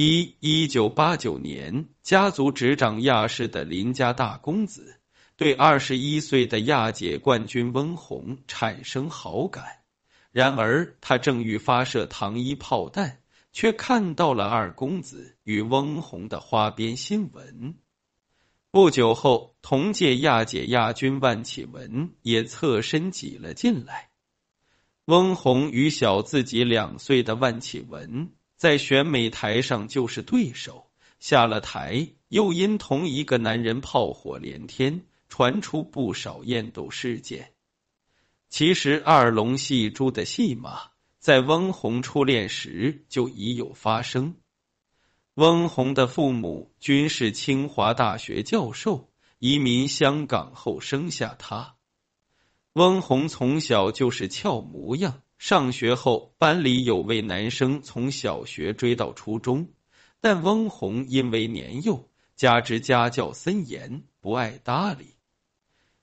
一一九八九年，家族执掌亚视的林家大公子对二十一岁的亚姐冠军温红产生好感。然而，他正欲发射糖衣炮弹，却看到了二公子与温红的花边新闻。不久后，同届亚姐亚军万启文也侧身挤了进来。翁红与小自己两岁的万启文。在选美台上就是对手，下了台又因同一个男人炮火连天，传出不少艳斗事件。其实二龙戏珠的戏码，在翁虹初恋时就已有发生。翁虹的父母均是清华大学教授，移民香港后生下他。翁虹从小就是俏模样。上学后，班里有位男生从小学追到初中，但翁虹因为年幼，加之家教森严，不爱搭理。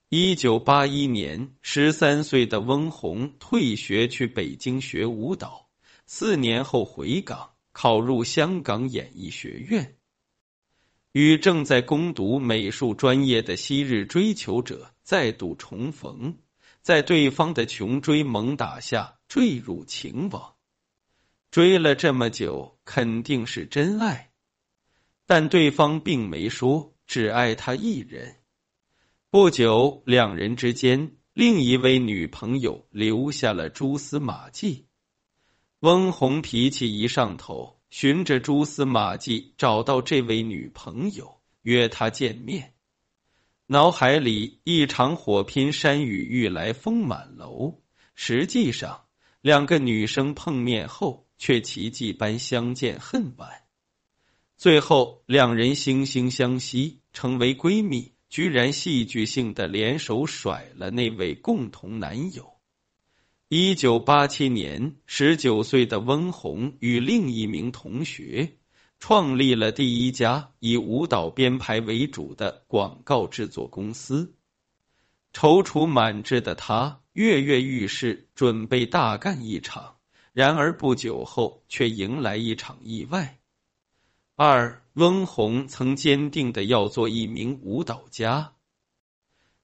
一九八一年，十三岁的翁虹退学去北京学舞蹈，四年后回港，考入香港演艺学院，与正在攻读美术专业的昔日追求者再度重逢。在对方的穷追猛打下，坠入情网。追了这么久，肯定是真爱，但对方并没说只爱他一人。不久，两人之间另一位女朋友留下了蛛丝马迹。翁红脾气一上头，循着蛛丝马迹找到这位女朋友，约她见面。脑海里一场火拼，山雨欲来风满楼。实际上，两个女生碰面后却奇迹般相见恨晚，最后两人惺惺相惜，成为闺蜜，居然戏剧性的联手甩了那位共同男友。一九八七年，十九岁的温红与另一名同学。创立了第一家以舞蹈编排为主的广告制作公司，踌躇满志的他跃跃欲试，准备大干一场。然而不久后，却迎来一场意外。二温红曾坚定的要做一名舞蹈家，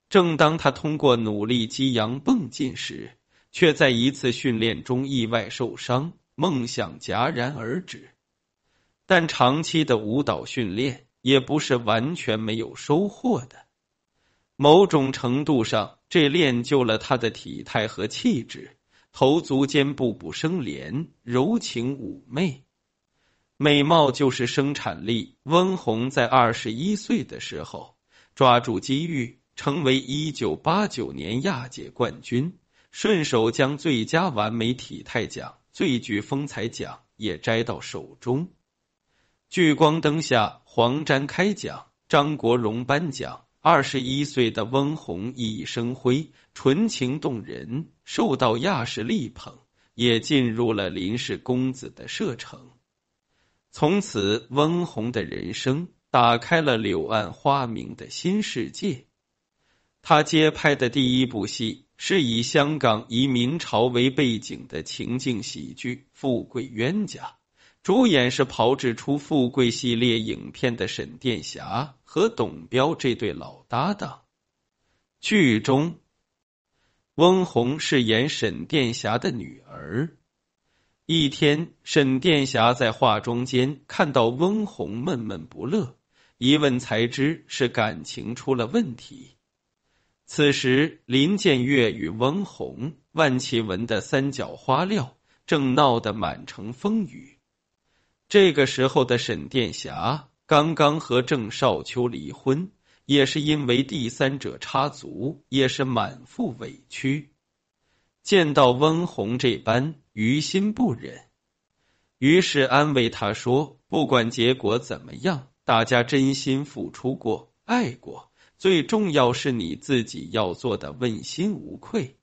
正当他通过努力激扬蹦进时，却在一次训练中意外受伤，梦想戛然而止。但长期的舞蹈训练也不是完全没有收获的，某种程度上，这练就了他的体态和气质，头足肩步步生莲，柔情妩媚，美貌就是生产力。温红在二十一岁的时候抓住机遇，成为一九八九年亚姐冠军，顺手将最佳完美体态奖、最具风采奖也摘到手中。聚光灯下，黄沾开讲，张国荣颁奖。二十一岁的温虹熠熠生辉，纯情动人，受到亚视力捧，也进入了林氏公子的射程。从此，温虹的人生打开了柳暗花明的新世界。他接拍的第一部戏是以香港移民潮为背景的情境喜剧《富贵冤家》。主演是炮制出富贵系列影片的沈殿霞和董彪这对老搭档。剧中，翁虹饰演沈殿霞的女儿。一天，沈殿霞在化妆间看到翁虹闷闷不乐，一问才知是感情出了问题。此时，林建岳与翁虹、万绮雯的三角花料正闹得满城风雨。这个时候的沈殿霞刚刚和郑少秋离婚，也是因为第三者插足，也是满腹委屈。见到温红这般，于心不忍，于是安慰他说：“不管结果怎么样，大家真心付出过，爱过，最重要是你自己要做的问心无愧。”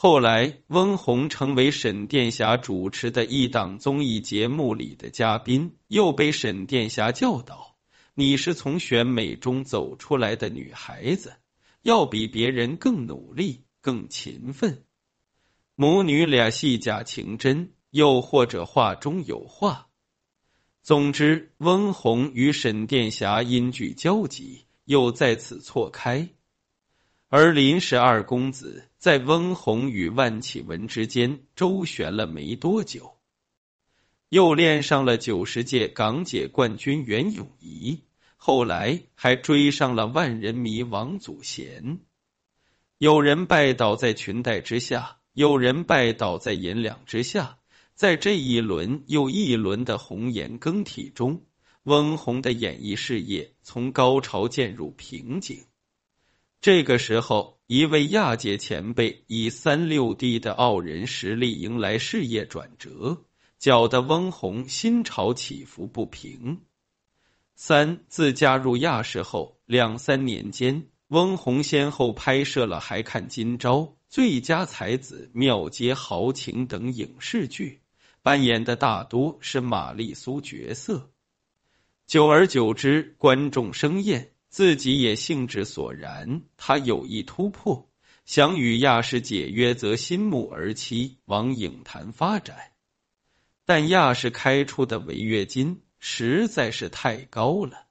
后来，温红成为沈殿霞主持的一档综艺节目里的嘉宾，又被沈殿霞教导：“你是从选美中走出来的女孩子，要比别人更努力、更勤奋。”母女俩戏假情真，又或者话中有话。总之，温红与沈殿霞因聚交集，又再次错开。而林氏二公子在温红与万启文之间周旋了没多久，又恋上了九十届港姐冠军袁咏仪，后来还追上了万人迷王祖贤。有人拜倒在裙带之下，有人拜倒在银两之下，在这一轮又一轮的红颜更替中，温红的演艺事业从高潮渐入瓶颈。这个时候，一位亚姐前辈以三六 D 的傲人实力迎来事业转折，搅得翁虹心潮起伏不平。三自加入亚视后，两三年间，翁虹先后拍摄了《还看今朝》《最佳才子》《庙街豪情》等影视剧，扮演的大多是玛丽苏角色。久而久之，观众生厌。自己也兴致索然，他有意突破，想与亚视解约，则心目而妻，往影坛发展。但亚视开出的违约金实在是太高了，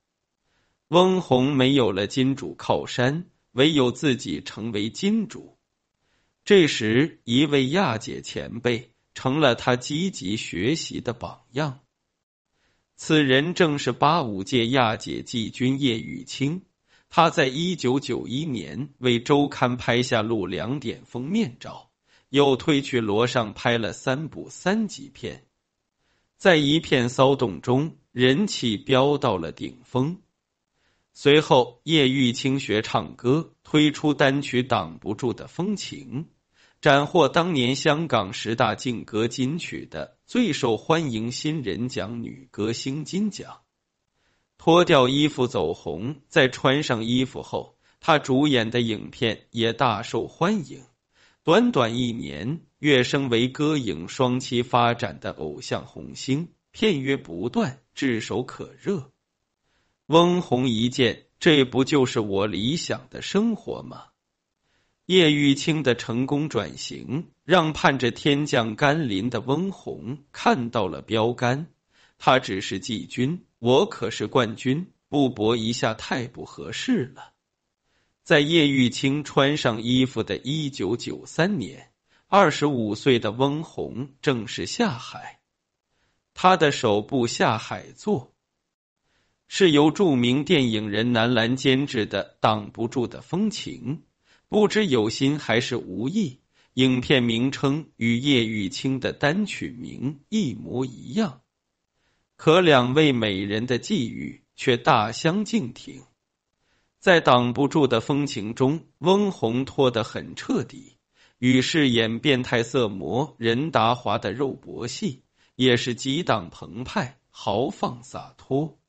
翁虹没有了金主靠山，唯有自己成为金主。这时，一位亚姐前辈成了他积极学习的榜样。此人正是八五届亚姐季军叶玉卿，他在一九九一年为周刊拍下露两点封面照，又推去罗上拍了三部三级片，在一片骚动中人气飙到了顶峰。随后，叶玉卿学唱歌，推出单曲《挡不住的风情》。斩获当年香港十大劲歌金曲的最受欢迎新人奖女歌星金奖，脱掉衣服走红，在穿上衣服后，她主演的影片也大受欢迎。短短一年，跃升为歌影双栖发展的偶像红星，片约不断，炙手可热。翁虹一见，这不就是我理想的生活吗？叶玉卿的成功转型，让盼着天降甘霖的翁虹看到了标杆。他只是季军，我可是冠军，不搏一下太不合适了。在叶玉卿穿上衣服的一九九三年，二十五岁的翁虹正式下海。他的首部下海作，是由著名电影人南兰监制的《挡不住的风情》。不知有心还是无意，影片名称与叶玉卿的单曲名一模一样，可两位美人的际遇却大相径庭。在挡不住的风情中，翁虹拖得很彻底，与饰演变态色魔任达华的肉搏戏也是激荡澎湃、豪放洒脱。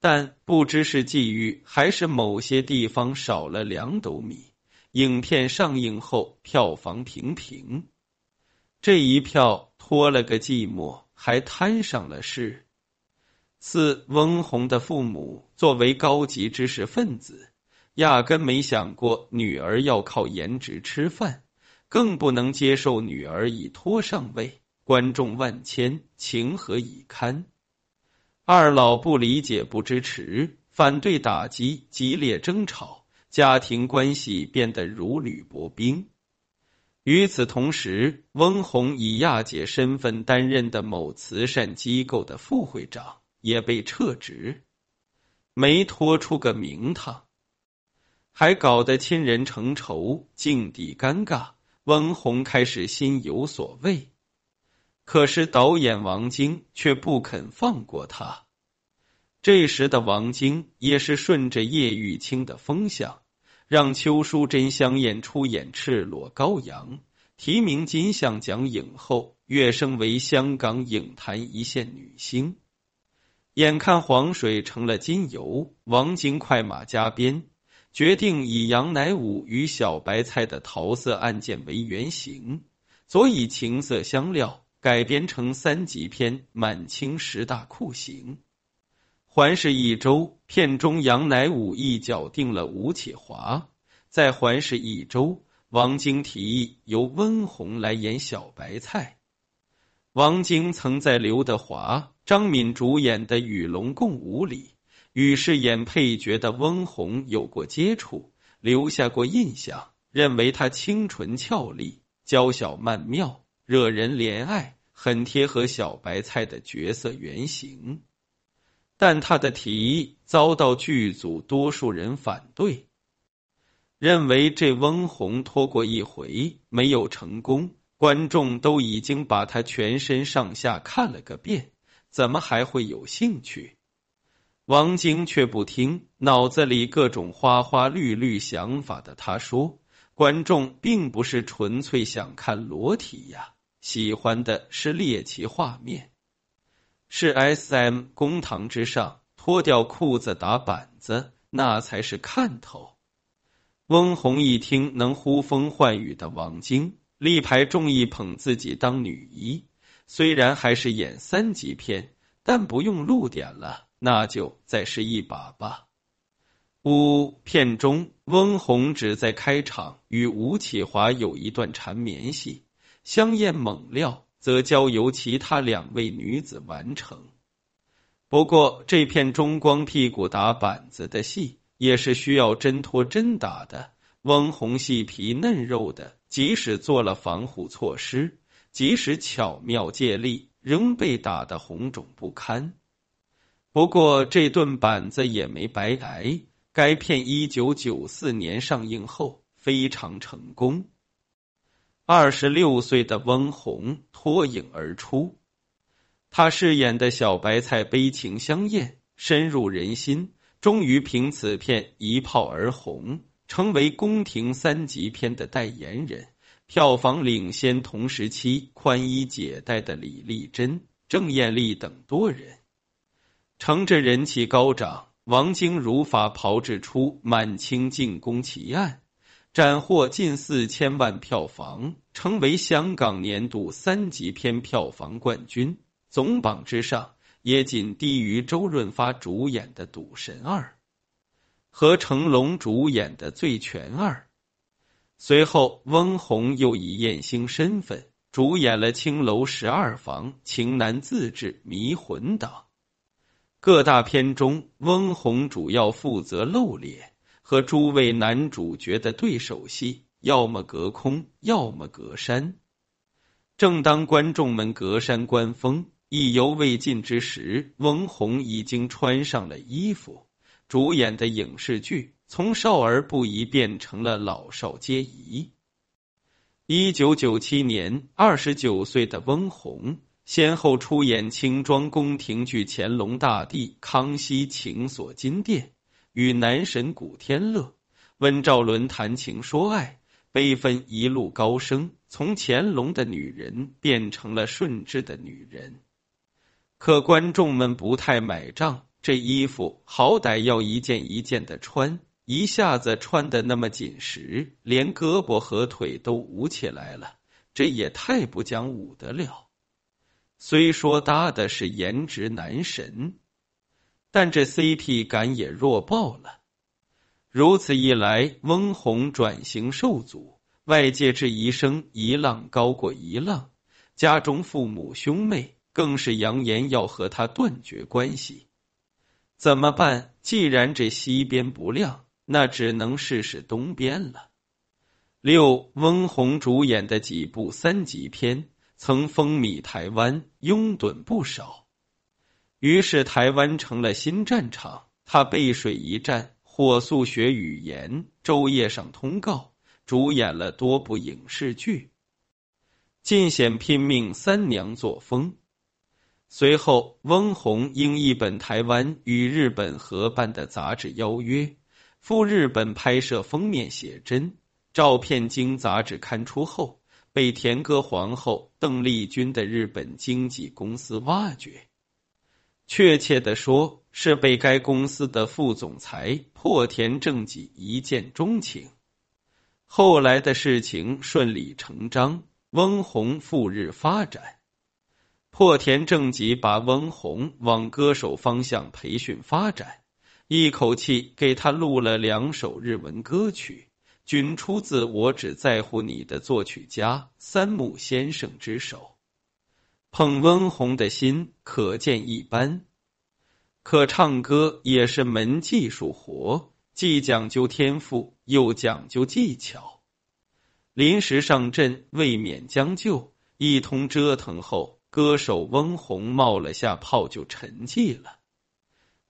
但不知是际遇，还是某些地方少了两斗米。影片上映后票房平平，这一票拖了个寂寞，还摊上了事。四翁虹的父母作为高级知识分子，压根没想过女儿要靠颜值吃饭，更不能接受女儿以拖上位。观众万千，情何以堪？二老不理解，不支持，反对打击，激烈争吵。家庭关系变得如履薄冰。与此同时，翁虹以亚姐身份担任的某慈善机构的副会长也被撤职，没拖出个名堂，还搞得亲人成仇，境地尴尬。翁虹开始心有所畏，可是导演王晶却不肯放过他。这时的王晶也是顺着叶玉卿的风向。让邱淑贞香艳出演《赤裸羔羊》，提名金像奖影后，跃升为香港影坛一线女星。眼看黄水成了金油，王晶快马加鞭，决定以杨乃武与小白菜的桃色案件为原型，佐以情色香料，改编成三级片《满清十大酷刑》。环视一周，片中杨乃武一脚定了吴启华。在环视一周，王晶提议由温虹来演小白菜。王晶曾在刘德华、张敏主演的《与龙共舞》里，与饰演配角的翁虹有过接触，留下过印象，认为她清纯俏丽、娇小曼妙、惹人怜爱，很贴合小白菜的角色原型。但他的提议遭到剧组多数人反对，认为这翁虹拖过一回没有成功，观众都已经把他全身上下看了个遍，怎么还会有兴趣？王晶却不听，脑子里各种花花绿绿想法的他说：“观众并不是纯粹想看裸体呀，喜欢的是猎奇画面。”是 S.M. 公堂之上脱掉裤子打板子，那才是看头。翁虹一听能呼风唤雨的王晶，力排众议捧自己当女一，虽然还是演三级片，但不用露点了，那就再试一把吧。五片中，翁虹只在开场与吴启华有一段缠绵戏，香艳猛料。则交由其他两位女子完成。不过，这片中光屁股打板子的戏也是需要真拖真打的。翁虹细皮嫩肉的，即使做了防护措施，即使巧妙借力，仍被打得红肿不堪。不过，这顿板子也没白挨。该片一九九四年上映后非常成功。二十六岁的翁虹脱颖而出，他饰演的小白菜悲情香艳，深入人心，终于凭此片一炮而红，成为宫廷三级片的代言人，票房领先同时期宽衣解带的李丽珍、郑艳丽等多人。乘着人气高涨，王晶如法炮制出《满清进宫奇案》。斩获近四千万票房，成为香港年度三级片票房冠军。总榜之上也仅低于周润发主演的《赌神二》和成龙主演的《醉拳二》。随后，翁虹又以艳星身份主演了《青楼十二房》《情难自制》《迷魂》等各大片中，翁虹主要负责露脸。和诸位男主角的对手戏，要么隔空，要么隔山。正当观众们隔山观风、意犹未尽之时，翁虹已经穿上了衣服，主演的影视剧从少儿不宜变成了老少皆宜。一九九七年，二十九岁的翁虹先后出演清装宫廷剧《乾隆大帝》《康熙情锁金殿》。与男神古天乐、温兆伦谈情说爱，悲愤一路高升，从乾隆的女人变成了顺治的女人。可观众们不太买账，这衣服好歹要一件一件的穿，一下子穿的那么紧实，连胳膊和腿都捂起来了，这也太不讲武德了。虽说搭的是颜值男神。但这 CP 感也弱爆了。如此一来，翁虹转型受阻，外界质疑声一浪高过一浪，家中父母兄妹更是扬言要和他断绝关系。怎么办？既然这西边不亮，那只能试试东边了。六，翁虹主演的几部三级片曾风靡台湾，拥趸不少。于是台湾成了新战场，他背水一战，火速学语言，昼夜上通告，主演了多部影视剧，尽显拼命三娘作风。随后，翁虹应一本台湾与日本合办的杂志邀约，赴日本拍摄封面写真。照片经杂志刊出后，被田歌皇后邓丽君的日本经纪公司挖掘。确切的说，是被该公司的副总裁破田正己一见钟情。后来的事情顺理成章，翁虹赴日发展，破田正己把翁虹往歌手方向培训发展，一口气给他录了两首日文歌曲，均出自《我只在乎你》的作曲家三木先生之手。捧温红的心可见一斑。可唱歌也是门技术活，既讲究天赋，又讲究技巧。临时上阵，未免将就。一通折腾后，歌手翁虹冒了下泡就沉寂了。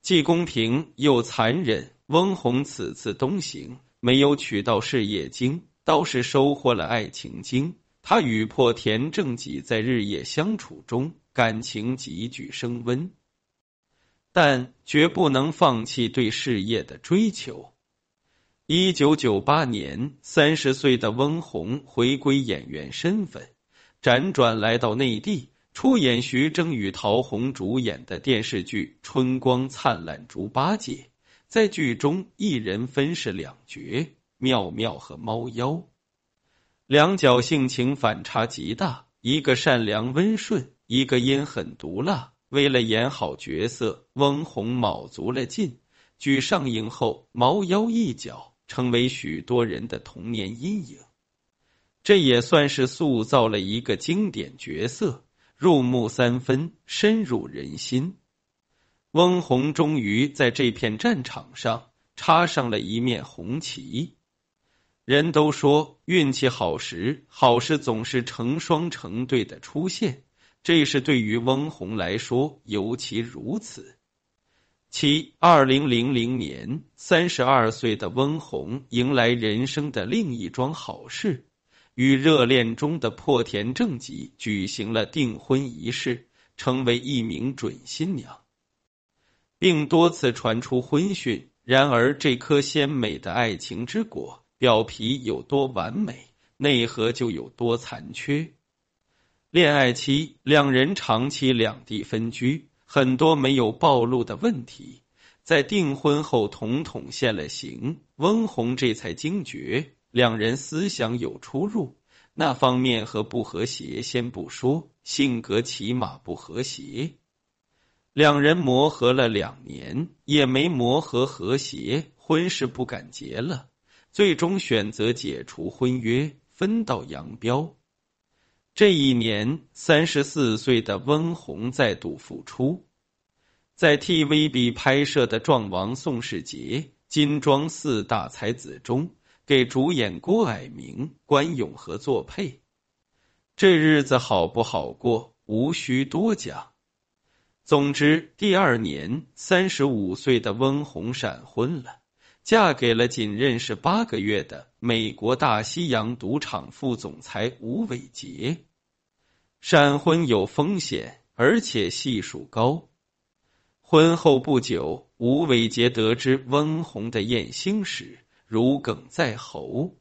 既公平又残忍，翁虹此次东行没有取到事业经，倒是收获了爱情经。他与破田正己在日夜相处中，感情急剧升温，但绝不能放弃对事业的追求。一九九八年，三十岁的翁虹回归演员身份。辗转来到内地，出演徐峥与陶虹主演的电视剧《春光灿烂猪八戒》。在剧中，一人分饰两角，妙妙和猫妖，两角性情反差极大，一个善良温顺，一个阴狠毒辣。为了演好角色，翁虹卯足了劲。剧上映后，猫妖一角成为许多人的童年阴影。这也算是塑造了一个经典角色，入木三分，深入人心。翁虹终于在这片战场上插上了一面红旗。人都说运气好时，好事总是成双成对的出现，这是对于翁虹来说尤其如此。其二零零零年，三十二岁的翁虹迎来人生的另一桩好事。与热恋中的破田正己举行了订婚仪式，成为一名准新娘，并多次传出婚讯。然而，这颗鲜美的爱情之果，表皮有多完美，内核就有多残缺。恋爱期，两人长期两地分居，很多没有暴露的问题，在订婚后统统现了形。温红这才惊觉。两人思想有出入，那方面和不和谐先不说，性格起码不和谐。两人磨合了两年，也没磨合和谐，婚事不敢结了，最终选择解除婚约，分道扬镳。这一年，三十四岁的温虹再度复出，在 TVB 拍摄的《壮王宋世杰》金装四大才子中。给主演郭蔼明、关咏荷作配，这日子好不好过，无需多讲。总之，第二年，三十五岁的温虹闪婚了，嫁给了仅认识八个月的美国大西洋赌场副总裁吴伟杰。闪婚有风险，而且系数高。婚后不久，吴伟杰得知温虹的艳星史。如鲠在喉，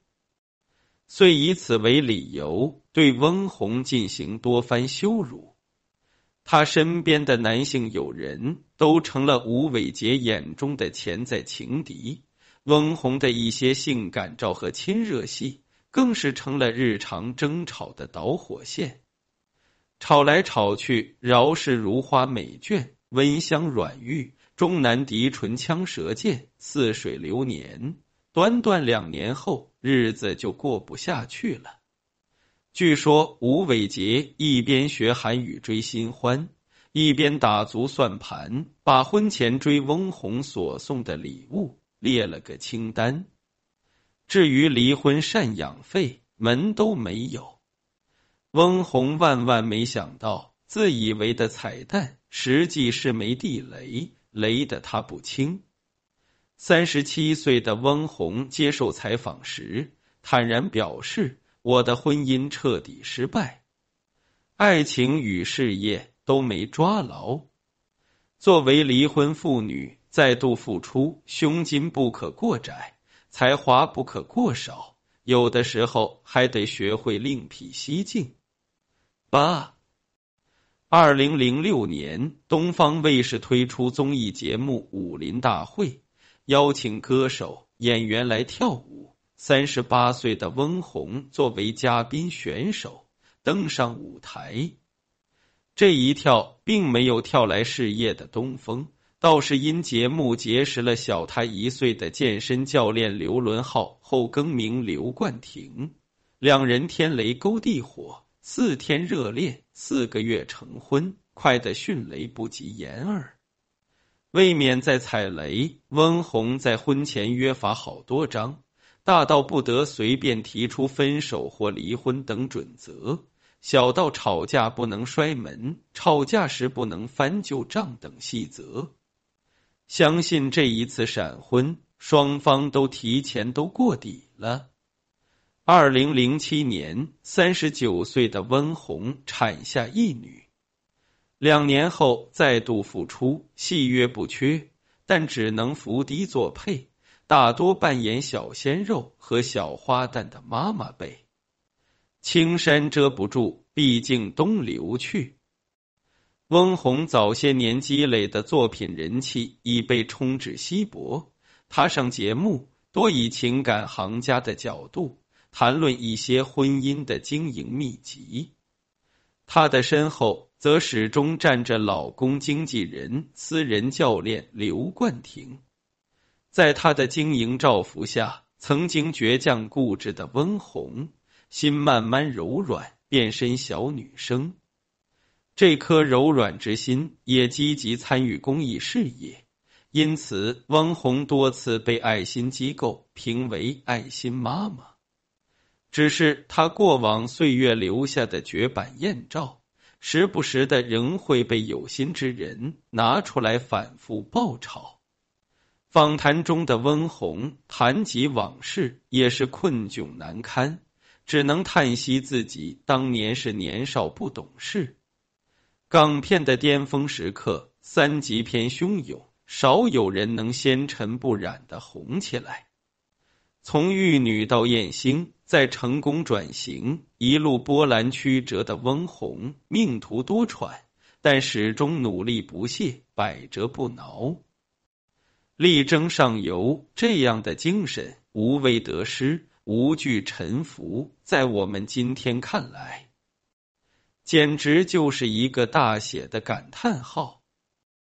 遂以此为理由对翁虹进行多番羞辱。他身边的男性友人都成了吴伟杰眼中的潜在情敌，翁虹的一些性感照和亲热戏更是成了日常争吵的导火线。吵来吵去，饶是如花美眷、温香软玉，终难敌唇枪舌剑、似水流年。短短两年后，日子就过不下去了。据说吴伟杰一边学韩语追新欢，一边打足算盘，把婚前追翁虹所送的礼物列了个清单。至于离婚赡养费，门都没有。翁虹万万没想到，自以为的彩蛋，实际是枚地雷，雷的他不轻。三十七岁的翁虹接受采访时坦然表示：“我的婚姻彻底失败，爱情与事业都没抓牢。作为离婚妇女，再度复出，胸襟不可过窄，才华不可过少，有的时候还得学会另辟蹊径。”八，二零零六年，东方卫视推出综艺节目《武林大会》。邀请歌手、演员来跳舞。三十八岁的翁虹作为嘉宾选手登上舞台，这一跳并没有跳来事业的东风，倒是因节目结识了小他一岁的健身教练刘伦浩，后更名刘冠廷。两人天雷勾地火，四天热恋，四个月成婚，快得迅雷不及掩耳。为免再踩雷，温虹在婚前约法好多章，大到不得随便提出分手或离婚等准则，小到吵架不能摔门、吵架时不能翻旧账等细则。相信这一次闪婚，双方都提前都过底了。二零零七年，三十九岁的温红产下一女。两年后再度复出，戏约不缺，但只能伏低作配，大多扮演小鲜肉和小花旦的妈妈辈。青山遮不住，毕竟东流去。翁虹早些年积累的作品人气已被冲至稀薄，他上节目多以情感行家的角度谈论一些婚姻的经营秘籍，他的身后。则始终站着老公、经纪人、私人教练刘冠廷，在他的经营照拂下，曾经倔强固执的翁虹心慢慢柔软，变身小女生。这颗柔软之心也积极参与公益事业，因此温红多次被爱心机构评为爱心妈妈。只是她过往岁月留下的绝版艳照。时不时的仍会被有心之人拿出来反复爆炒。访谈中的温红谈及往事，也是困窘难堪，只能叹息自己当年是年少不懂事。港片的巅峰时刻，三级片汹涌，少有人能纤尘不染的红起来。从玉女到艳星。在成功转型，一路波澜曲折的翁虹命途多舛，但始终努力不懈，百折不挠，力争上游。这样的精神，无畏得失，无惧沉浮，在我们今天看来，简直就是一个大写的感叹号。